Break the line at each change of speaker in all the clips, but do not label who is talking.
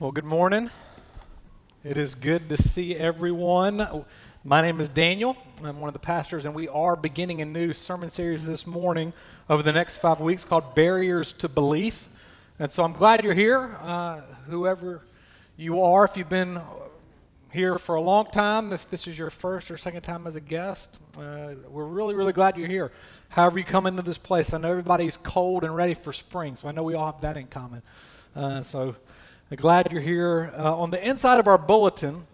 Well, good morning. It is good to see everyone. My name is Daniel. I'm one of the pastors, and we are beginning a new sermon series this morning over the next five weeks called Barriers to Belief. And so I'm glad you're here, uh, whoever you are. If you've been here for a long time, if this is your first or second time as a guest, uh, we're really, really glad you're here. However, you come into this place, I know everybody's cold and ready for spring, so I know we all have that in common. Uh, so glad you're here. Uh, on the inside of our bulletin,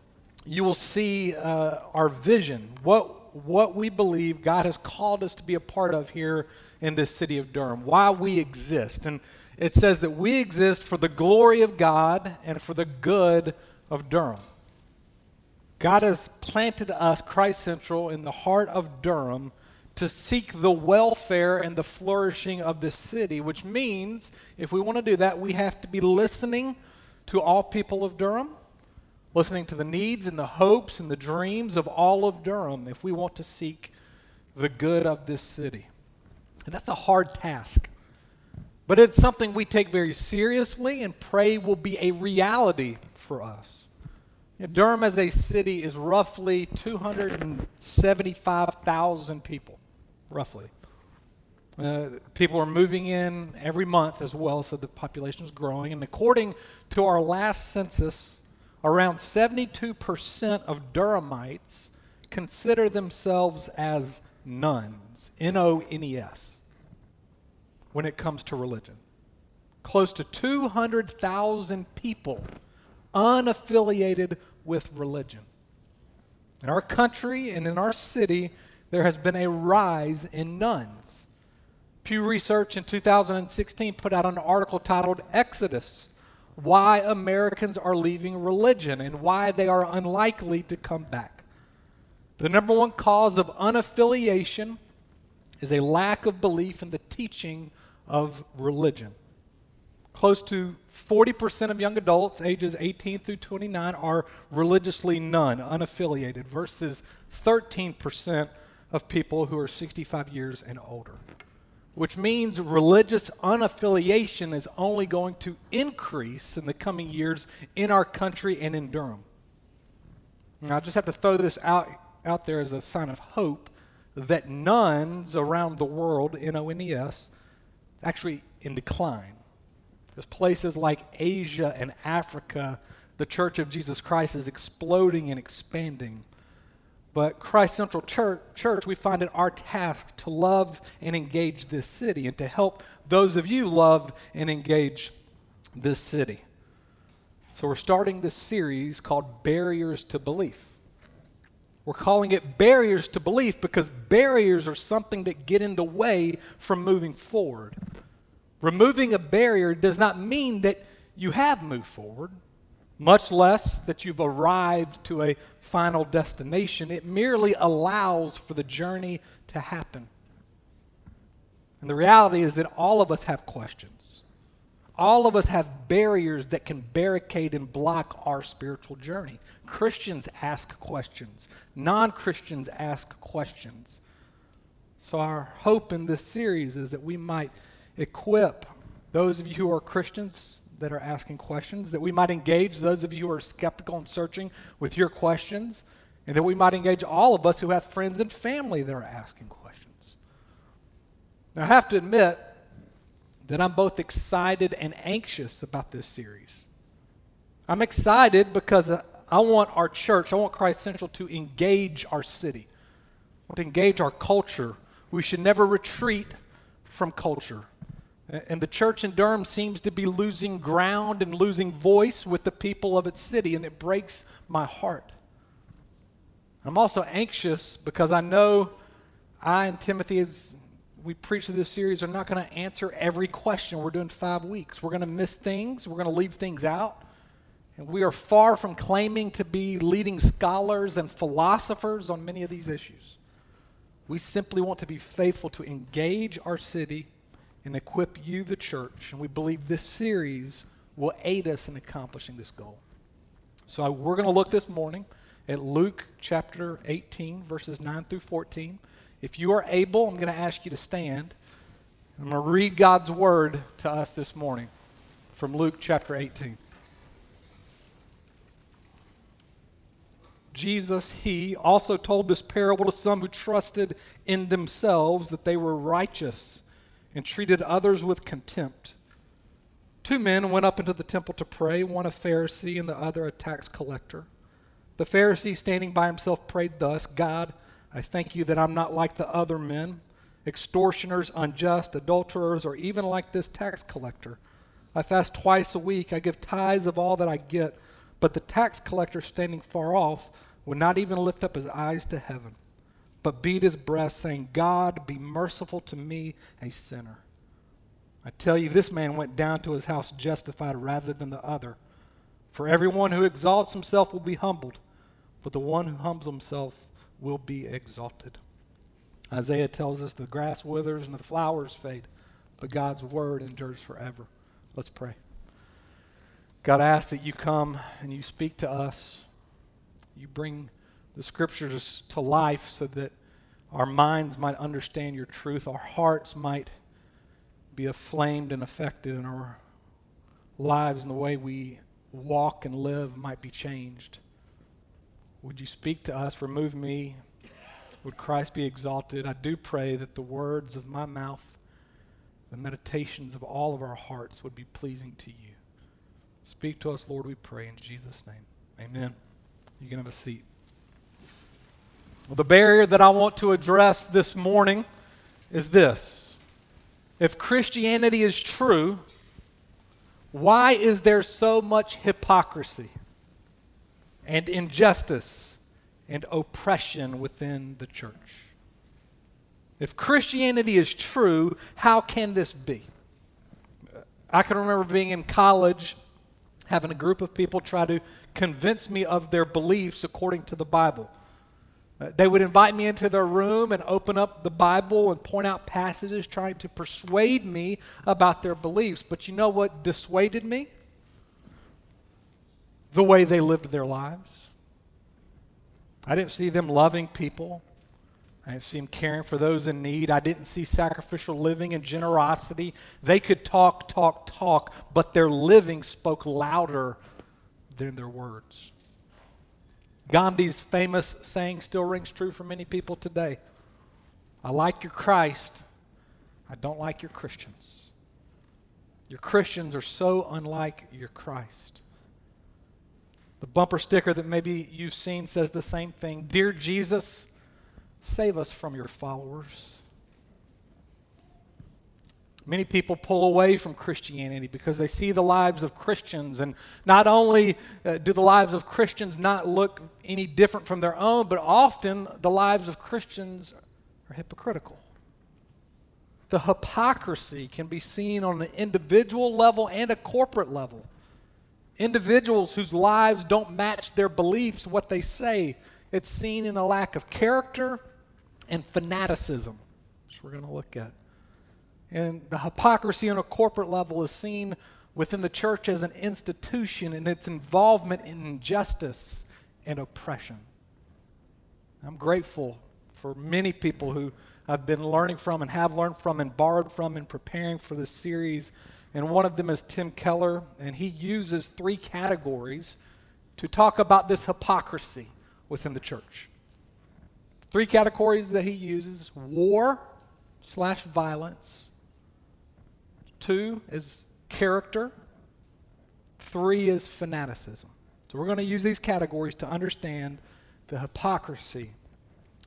you will see uh, our vision, what, what we believe God has called us to be a part of here in this city of Durham, why we exist. And it says that we exist for the glory of God and for the good of Durham. God has planted us, Christ Central, in the heart of Durham to seek the welfare and the flourishing of this city, which means if we want to do that, we have to be listening to all people of Durham, listening to the needs and the hopes and the dreams of all of Durham if we want to seek the good of this city. And that's a hard task. But it's something we take very seriously and pray will be a reality for us. Durham as a city is roughly 275,000 people, roughly. Uh, people are moving in every month as well, so the population is growing. And according to our last census, around 72% of Durhamites consider themselves as nones, N O N E S, when it comes to religion. Close to 200,000 people unaffiliated with religion. In our country and in our city, there has been a rise in nones. Pew Research in 2016 put out an article titled Exodus Why Americans Are Leaving Religion and Why They Are Unlikely to Come Back. The number one cause of unaffiliation is a lack of belief in the teaching of religion. Close to 40% of young adults ages 18 through 29 are religiously none, unaffiliated, versus 13% of people who are 65 years and older which means religious unaffiliation is only going to increase in the coming years in our country and in Durham. Now, I just have to throw this out, out there as a sign of hope that nones around the world, N O N E S, actually in decline. There's places like Asia and Africa, the Church of Jesus Christ is exploding and expanding. But Christ Central Church, Church, we find it our task to love and engage this city and to help those of you love and engage this city. So we're starting this series called Barriers to Belief. We're calling it Barriers to Belief because barriers are something that get in the way from moving forward. Removing a barrier does not mean that you have moved forward much less that you've arrived to a final destination. It merely allows for the journey to happen. And the reality is that all of us have questions. All of us have barriers that can barricade and block our spiritual journey. Christians ask questions, non Christians ask questions. So, our hope in this series is that we might equip those of you who are Christians that are asking questions, that we might engage those of you who are skeptical and searching with your questions, and that we might engage all of us who have friends and family that are asking questions. Now, I have to admit that I'm both excited and anxious about this series. I'm excited because I want our church, I want Christ Central to engage our city, to engage our culture. We should never retreat from culture. And the church in Durham seems to be losing ground and losing voice with the people of its city, and it breaks my heart. I'm also anxious because I know I and Timothy, as we preach through this series, are not going to answer every question. We're doing five weeks. We're going to miss things, we're going to leave things out. And we are far from claiming to be leading scholars and philosophers on many of these issues. We simply want to be faithful to engage our city and equip you, the church. And we believe this series will aid us in accomplishing this goal. So I, we're going to look this morning at Luke chapter 18, verses 9 through 14. If you are able, I'm going to ask you to stand. I'm going to read God's word to us this morning from Luke chapter 18. Jesus, he also told this parable to some who trusted in themselves that they were righteous and treated others with contempt. Two men went up into the temple to pray, one a Pharisee and the other a tax collector. The Pharisee, standing by himself, prayed thus God, I thank you that I'm not like the other men, extortioners, unjust, adulterers, or even like this tax collector. I fast twice a week, I give tithes of all that I get. But the tax collector, standing far off, would not even lift up his eyes to heaven, but beat his breast, saying, God, be merciful to me, a sinner. I tell you, this man went down to his house justified rather than the other. For everyone who exalts himself will be humbled, but the one who humbles himself will be exalted. Isaiah tells us the grass withers and the flowers fade, but God's word endures forever. Let's pray. God, I ask that you come and you speak to us. You bring the scriptures to life so that our minds might understand your truth, our hearts might be aflamed and affected, and our lives and the way we walk and live might be changed. Would you speak to us? Remove me. Would Christ be exalted? I do pray that the words of my mouth, the meditations of all of our hearts would be pleasing to you. Speak to us, Lord, we pray in Jesus' name. Amen. You can have a seat. Well, the barrier that I want to address this morning is this. If Christianity is true, why is there so much hypocrisy and injustice and oppression within the church? If Christianity is true, how can this be? I can remember being in college having a group of people try to convince me of their beliefs according to the Bible. Uh, they would invite me into their room and open up the Bible and point out passages trying to persuade me about their beliefs. But you know what dissuaded me? The way they lived their lives. I didn't see them loving people. I didn't see them caring for those in need. I didn't see sacrificial living and generosity. They could talk, talk, talk, but their living spoke louder than their words. Gandhi's famous saying still rings true for many people today I like your Christ, I don't like your Christians. Your Christians are so unlike your Christ. The bumper sticker that maybe you've seen says the same thing Dear Jesus, Save us from your followers. Many people pull away from Christianity because they see the lives of Christians, and not only uh, do the lives of Christians not look any different from their own, but often the lives of Christians are hypocritical. The hypocrisy can be seen on an individual level and a corporate level. Individuals whose lives don't match their beliefs, what they say, it's seen in a lack of character and fanaticism, which we're going to look at. And the hypocrisy on a corporate level is seen within the church as an institution and its involvement in injustice and oppression. I'm grateful for many people who I've been learning from and have learned from and borrowed from in preparing for this series. And one of them is Tim Keller, and he uses three categories to talk about this hypocrisy within the church. Three categories that he uses war slash violence. Two is character. Three is fanaticism. So we're going to use these categories to understand the hypocrisy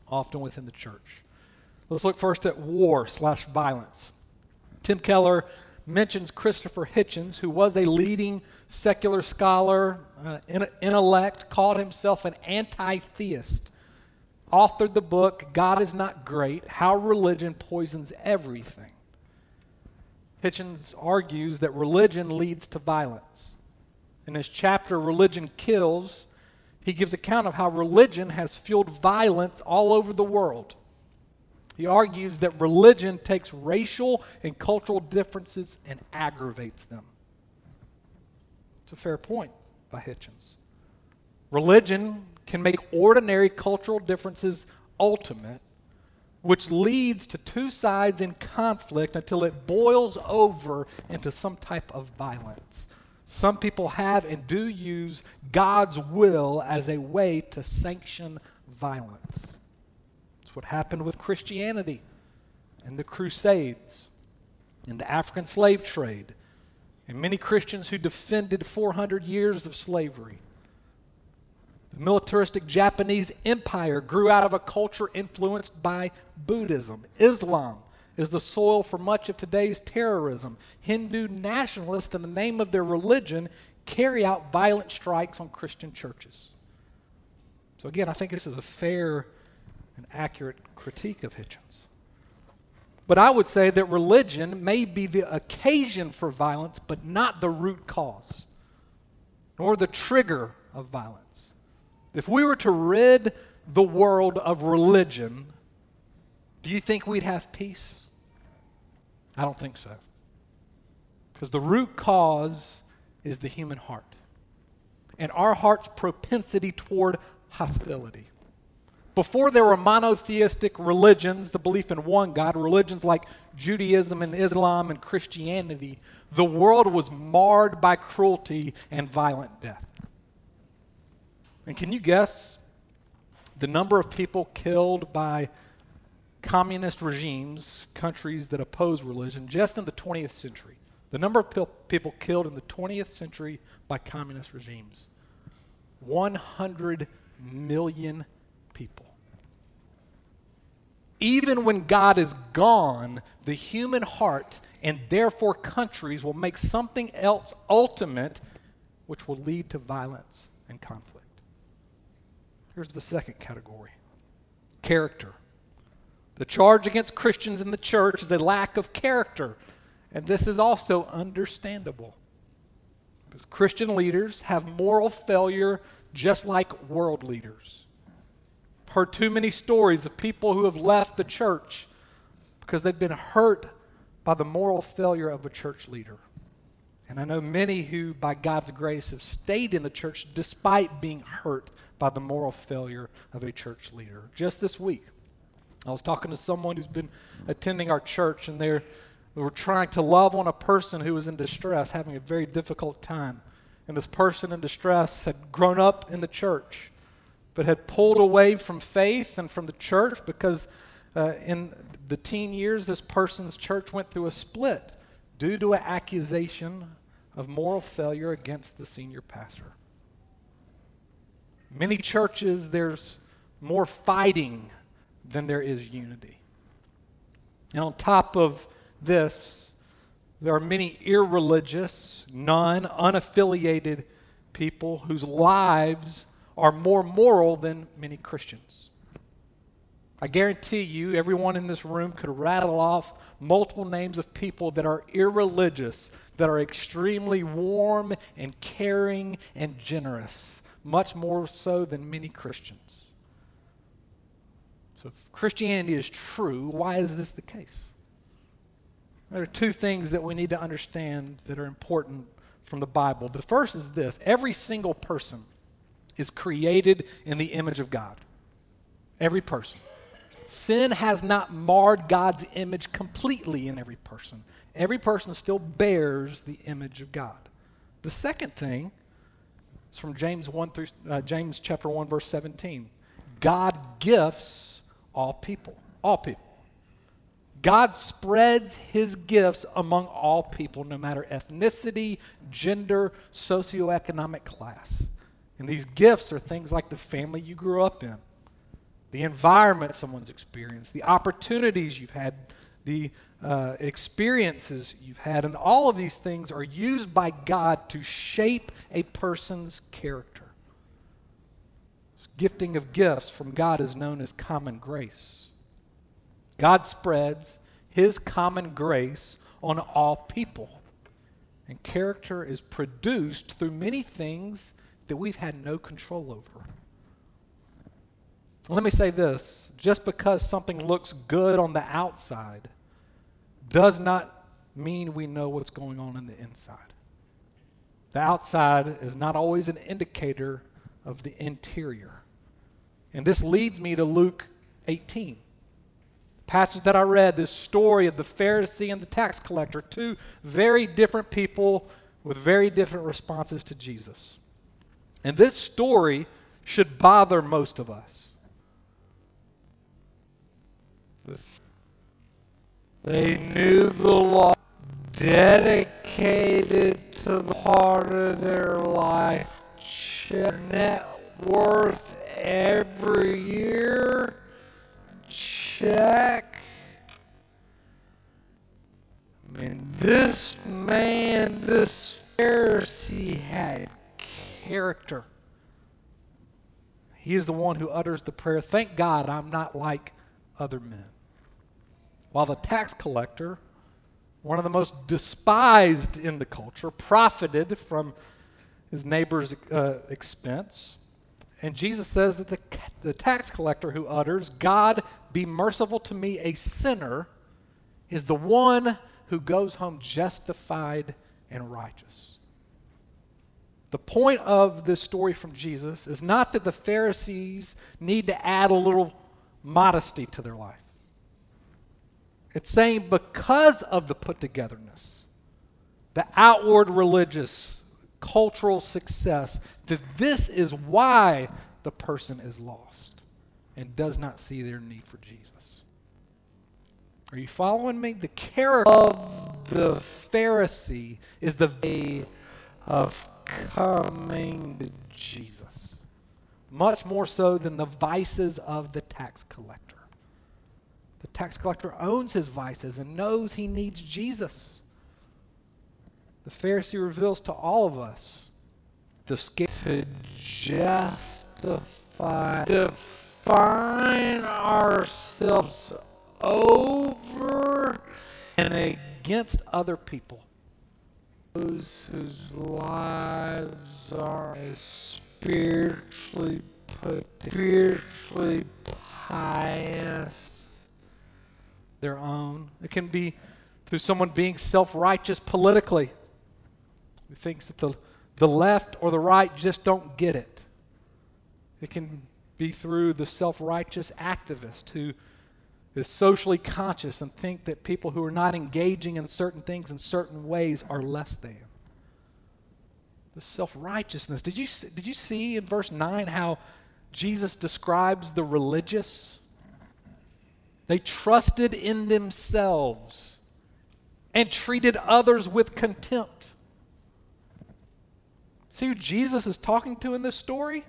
often within the church. Let's look first at war slash violence. Tim Keller mentions Christopher Hitchens, who was a leading secular scholar, uh, intellect, called himself an anti theist authored the book, God is Not Great How Religion Poisons Everything. Hitchens argues that religion leads to violence. In his chapter, Religion Kills, he gives account of how religion has fueled violence all over the world. He argues that religion takes racial and cultural differences and aggravates them. It's a fair point by Hitchens. Religion can make ordinary cultural differences ultimate, which leads to two sides in conflict until it boils over into some type of violence. Some people have and do use God's will as a way to sanction violence. It's what happened with Christianity and the Crusades and the African slave trade and many Christians who defended 400 years of slavery. The militaristic Japanese empire grew out of a culture influenced by Buddhism. Islam is the soil for much of today's terrorism. Hindu nationalists, in the name of their religion, carry out violent strikes on Christian churches. So, again, I think this is a fair and accurate critique of Hitchens. But I would say that religion may be the occasion for violence, but not the root cause, nor the trigger of violence. If we were to rid the world of religion, do you think we'd have peace? I don't think so. Because the root cause is the human heart and our heart's propensity toward hostility. Before there were monotheistic religions, the belief in one God, religions like Judaism and Islam and Christianity, the world was marred by cruelty and violent death. And can you guess the number of people killed by communist regimes, countries that oppose religion, just in the 20th century? The number of people killed in the 20th century by communist regimes 100 million people. Even when God is gone, the human heart and therefore countries will make something else ultimate, which will lead to violence and conflict. Here's the second category character. The charge against Christians in the church is a lack of character, and this is also understandable. Because Christian leaders have moral failure just like world leaders heard too many stories of people who have left the church because they've been hurt by the moral failure of a church leader. And I know many who, by God's grace, have stayed in the church despite being hurt by the moral failure of a church leader. Just this week, I was talking to someone who's been attending our church, and they were trying to love on a person who was in distress, having a very difficult time. And this person in distress had grown up in the church but had pulled away from faith and from the church because uh, in the teen years, this person's church went through a split due to an accusation of moral failure against the senior pastor. Many churches, there's more fighting than there is unity. And on top of this, there are many irreligious, non unaffiliated people whose lives are more moral than many Christians. I guarantee you, everyone in this room could rattle off multiple names of people that are irreligious, that are extremely warm and caring and generous, much more so than many Christians. So, if Christianity is true, why is this the case? There are two things that we need to understand that are important from the Bible. The first is this every single person is created in the image of God. Every person. Sin has not marred God's image completely in every person. Every person still bears the image of God. The second thing is from James 1 through uh, James chapter 1 verse 17. God gifts all people. All people. God spreads his gifts among all people, no matter ethnicity, gender, socioeconomic class. And these gifts are things like the family you grew up in, the environment someone's experienced, the opportunities you've had, the uh, experiences you've had. And all of these things are used by God to shape a person's character. This gifting of gifts from God is known as common grace. God spreads his common grace on all people. And character is produced through many things that we've had no control over. Let me say this just because something looks good on the outside does not mean we know what's going on in the inside. The outside is not always an indicator of the interior. And this leads me to Luke 18. The passage that I read, this story of the Pharisee and the tax collector, two very different people with very different responses to Jesus. And this story should bother most of us. They knew the law, dedicated to the part of their life, net worth every year, check. I mean, this man, this Pharisee had character. He is the one who utters the prayer, Thank God I'm not like other men. While the tax collector, one of the most despised in the culture, profited from his neighbor's uh, expense. And Jesus says that the, the tax collector who utters, God be merciful to me, a sinner, is the one who goes home justified and righteous. The point of this story from Jesus is not that the Pharisees need to add a little modesty to their life. It's saying because of the put togetherness, the outward religious, cultural success, that this is why the person is lost and does not see their need for Jesus. Are you following me? The character of the Pharisee is the way of coming to Jesus, much more so than the vices of the tax collector. The tax collector owns his vices and knows he needs Jesus. The Pharisee reveals to all of us the scale to justify, define ourselves over and against other people. Those whose lives are spiritually spiritually pious their own. It can be through someone being self righteous politically, who thinks that the, the left or the right just don't get it. It can be through the self righteous activist who is socially conscious and think that people who are not engaging in certain things in certain ways are less than. The self righteousness. Did you, did you see in verse 9 how Jesus describes the religious? They trusted in themselves and treated others with contempt. See who Jesus is talking to in this story?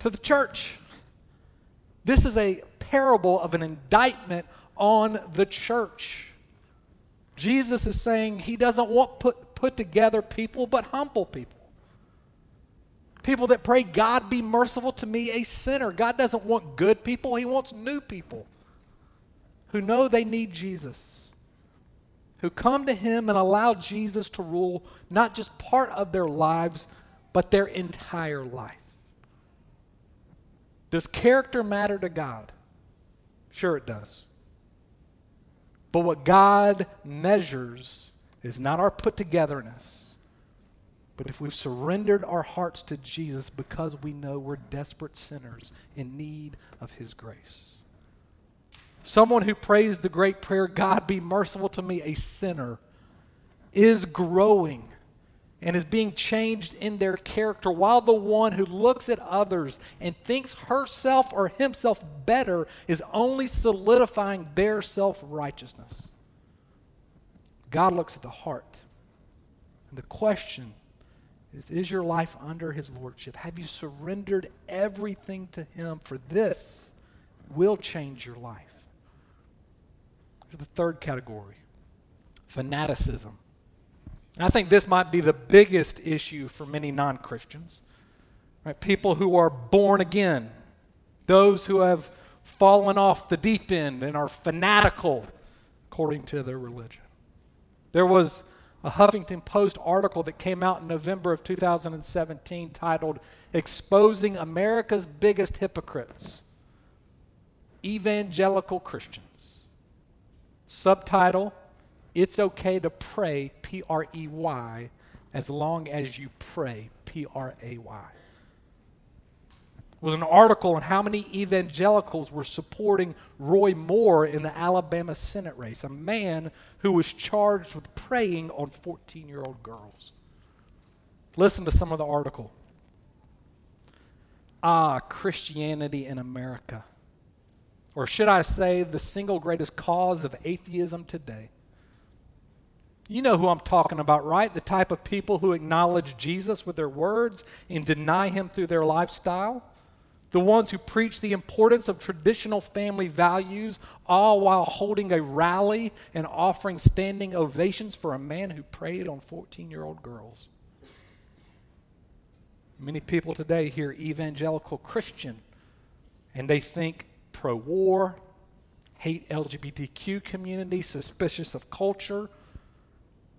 To the church. This is a parable of an indictment on the church. Jesus is saying he doesn't want put, put together people, but humble people. People that pray, God be merciful to me, a sinner. God doesn't want good people, he wants new people who know they need Jesus, who come to Him and allow Jesus to rule not just part of their lives, but their entire life. Does character matter to God? Sure, it does. But what God measures is not our put togetherness, but if we've surrendered our hearts to Jesus because we know we're desperate sinners in need of His grace. Someone who prays the great prayer, God be merciful to me, a sinner, is growing and is being changed in their character, while the one who looks at others and thinks herself or himself better is only solidifying their self righteousness. God looks at the heart. And the question is Is your life under his lordship? Have you surrendered everything to him? For this will change your life. Here's the third category fanaticism. And I think this might be the biggest issue for many non Christians. Right? People who are born again, those who have fallen off the deep end and are fanatical according to their religion. There was a Huffington Post article that came out in November of 2017 titled Exposing America's Biggest Hypocrites Evangelical Christians. Subtitle It's okay to pray, P R E Y, as long as you pray, P R A Y. was an article on how many evangelicals were supporting Roy Moore in the Alabama Senate race, a man who was charged with preying on 14 year old girls. Listen to some of the article. Ah, Christianity in America. Or should I say, the single greatest cause of atheism today. You know who I'm talking about, right? The type of people who acknowledge Jesus with their words and deny him through their lifestyle. The ones who preach the importance of traditional family values, all while holding a rally and offering standing ovations for a man who preyed on 14 year old girls. Many people today hear evangelical Christian and they think pro war, hate LGBTQ community, suspicious of culture,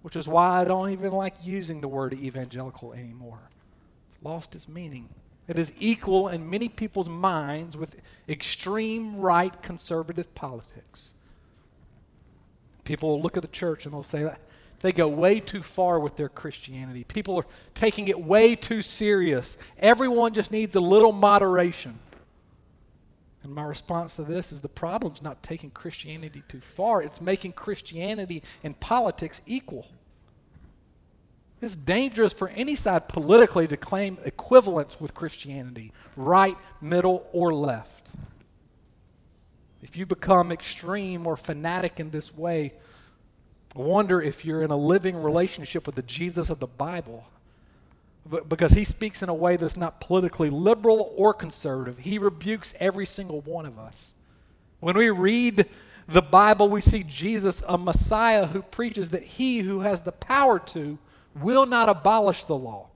which is why I don't even like using the word evangelical anymore. It's lost its meaning. It is equal in many people's minds with extreme right conservative politics. People will look at the church and they'll say that they go way too far with their Christianity. People are taking it way too serious. Everyone just needs a little moderation. And my response to this is the problem's not taking Christianity too far, it's making Christianity and politics equal. It's dangerous for any side politically to claim equivalence with Christianity, right, middle, or left. If you become extreme or fanatic in this way, I wonder if you're in a living relationship with the Jesus of the Bible. Because he speaks in a way that's not politically liberal or conservative. He rebukes every single one of us. When we read the Bible, we see Jesus, a Messiah who preaches that he who has the power to will not abolish the law,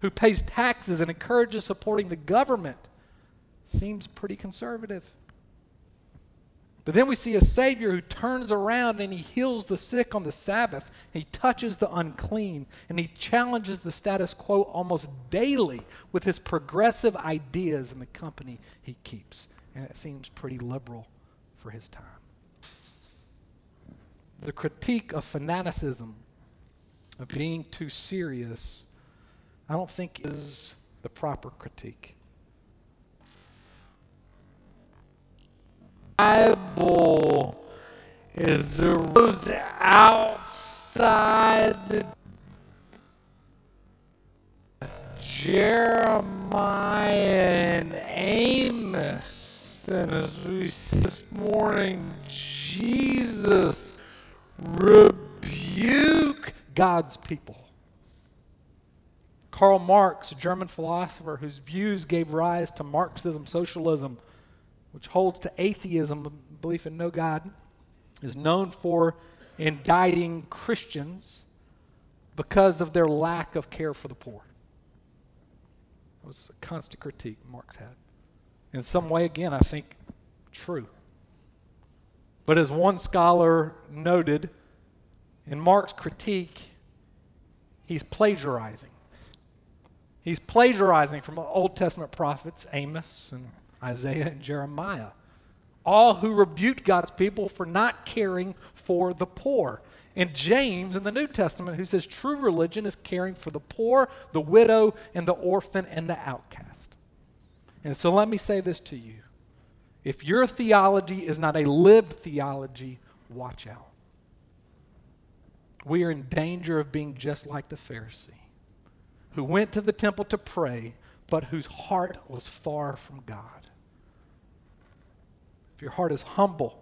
who pays taxes and encourages supporting the government. Seems pretty conservative. But then we see a Savior who turns around and he heals the sick on the Sabbath. He touches the unclean and he challenges the status quo almost daily with his progressive ideas and the company he keeps. And it seems pretty liberal for his time. The critique of fanaticism, of being too serious, I don't think is the proper critique. Bible is the rose outside the Jeremiah and Amos. And as we see this morning, Jesus rebuke God's people. Karl Marx, a German philosopher whose views gave rise to Marxism, socialism, which holds to atheism, belief in no God, is known for indicting Christians because of their lack of care for the poor. It was a constant critique Marx had. In some way, again, I think true. But as one scholar noted, in Marx's critique, he's plagiarizing. He's plagiarizing from Old Testament prophets, Amos and Isaiah and Jeremiah, all who rebuked God's people for not caring for the poor. And James in the New Testament, who says true religion is caring for the poor, the widow, and the orphan and the outcast. And so let me say this to you. If your theology is not a lived theology, watch out. We are in danger of being just like the Pharisee who went to the temple to pray, but whose heart was far from God if your heart is humble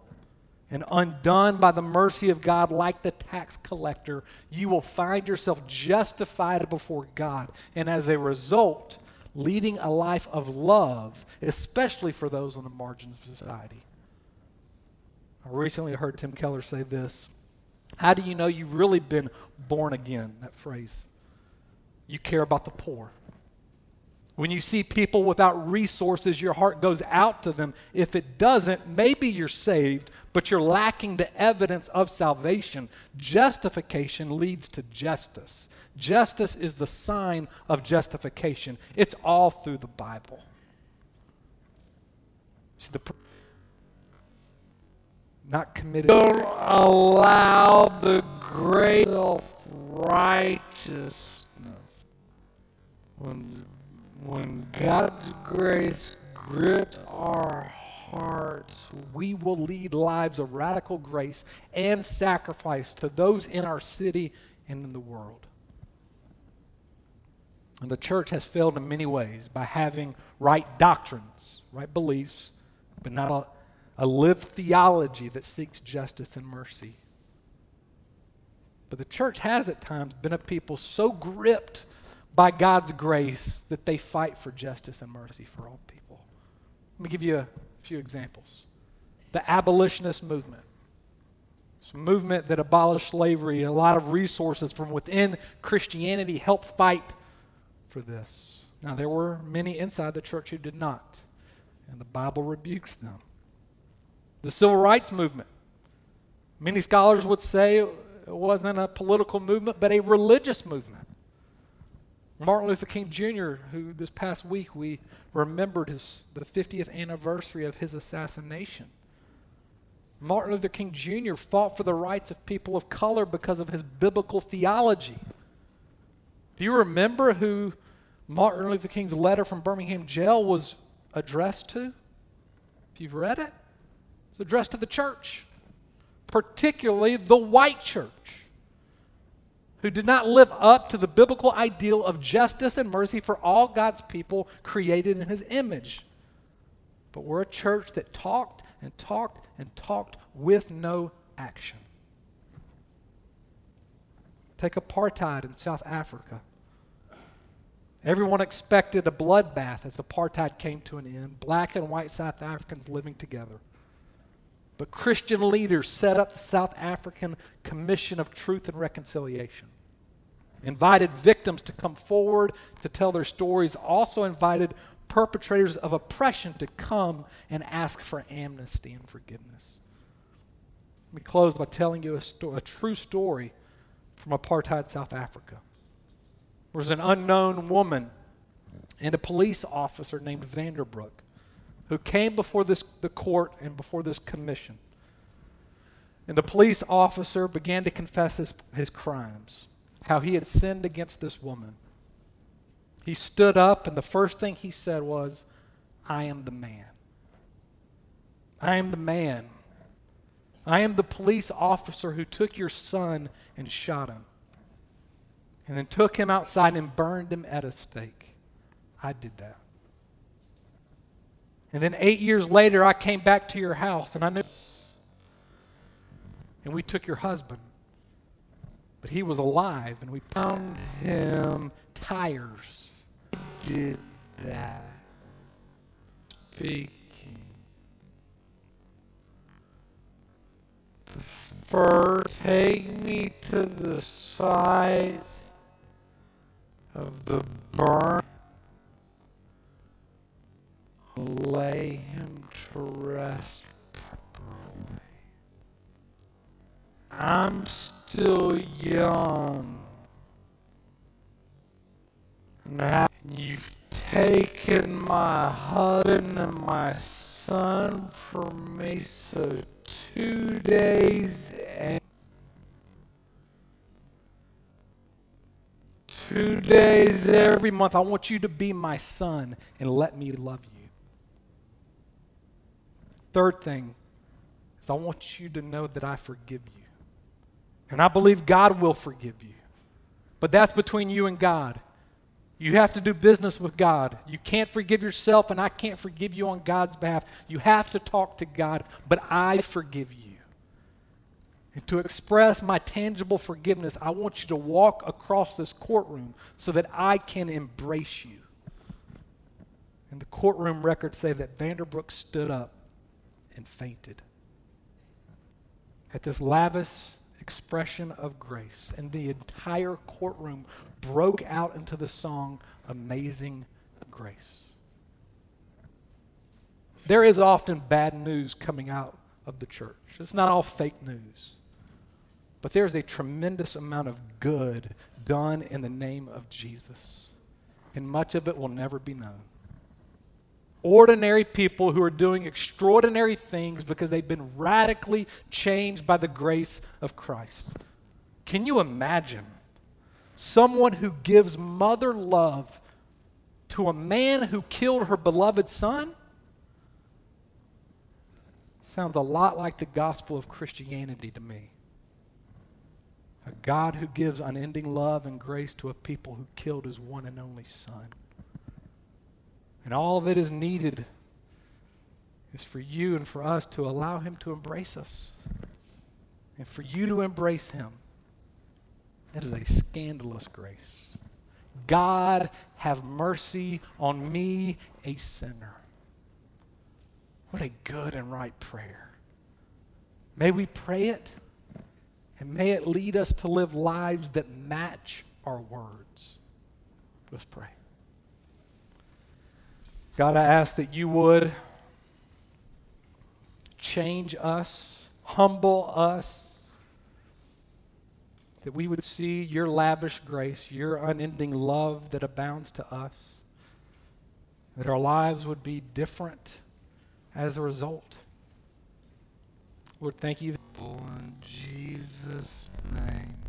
and undone by the mercy of God, like the tax collector, you will find yourself justified before God. And as a result, leading a life of love, especially for those on the margins of society. I recently heard Tim Keller say this How do you know you've really been born again? That phrase. You care about the poor. When you see people without resources, your heart goes out to them. If it doesn't, maybe you're saved, but you're lacking the evidence of salvation. Justification leads to justice. Justice is the sign of justification. It's all through the Bible. See, the not committed. Don't allow the great self righteousness when God's grace grips our hearts, we will lead lives of radical grace and sacrifice to those in our city and in the world. And the church has failed in many ways by having right doctrines, right beliefs, but not a, lived theology that seeks justice and mercy. But the church has at times been a people so gripped by God's grace that they fight for justice and mercy for all people. Let me give you a few examples. The abolitionist movement. It's a movement that abolished slavery. A lot of resources from within Christianity helped fight for this. Now, there were many inside the church who did not, and the Bible rebukes them. The civil rights movement. Many scholars would say it wasn't a political movement, but a religious movement. Martin Luther King Jr., who this past week we remembered his, the 50th anniversary of his assassination. Martin Luther King Jr. fought for the rights of people of color because of his biblical theology. Do you remember who Martin Luther King's letter from Birmingham jail was addressed to? If you've read it, it's addressed to the church, particularly the white church who did not live up to the biblical ideal of justice and mercy for all God's people created in his image. But we're a church that talked and talked and talked with no action. Take apartheid in South Africa. Everyone expected a bloodbath as apartheid came to an end, black and white South Africans living together. But Christian leaders set up the South African Commission of Truth and Reconciliation. Invited victims to come forward to tell their stories, also invited perpetrators of oppression to come and ask for amnesty and forgiveness. Let me close by telling you a, sto- a true story from apartheid South Africa. There was an unknown woman and a police officer named Vanderbroek who came before this, the court and before this commission. And the police officer began to confess his, his crimes, how he had sinned against this woman. He stood up, and the first thing he said was, I am the man. I am the man. I am the police officer who took your son and shot him, and then took him outside and burned him at a stake. I did that. And then eight years later, I came back to your house and I knew. And we took your husband. But he was alive and we found him tires. Did that. Speaking. First, take me to the side of the burn lay him to rest properly. I'm still young. Now you've taken my husband and my son from me, so two days and two days every month, I want you to be my son and let me love you. Third thing is I want you to know that I forgive you. And I believe God will forgive you. But that's between you and God. You have to do business with God. You can't forgive yourself, and I can't forgive you on God's behalf. You have to talk to God, but I forgive you. And to express my tangible forgiveness, I want you to walk across this courtroom so that I can embrace you. And the courtroom records say that Vanderbroek stood up and fainted. At this lavish expression of grace, and the entire courtroom broke out into the song Amazing Grace. There is often bad news coming out of the church. It's not all fake news. But there's a tremendous amount of good done in the name of Jesus. And much of it will never be known ordinary people who are doing extraordinary things because they've been radically changed by the grace of Christ. Can you imagine someone who gives mother love to a man who killed her beloved son? Sounds a lot like the gospel of Christianity to me. A God who gives unending love and grace to a people who killed his one and only son. And all that is needed is for you and for us to allow him to embrace us. And for you to embrace him. That is a scandalous grace. God, have mercy on me, a sinner. What a good and right prayer. May we pray it, and may it lead us to live lives that match our words. Let's pray. God, I ask that you would change us, humble us, that we would see your lavish grace, your unending love that abounds to us, that our lives would be different as a result. Lord, thank you.
In Jesus' name.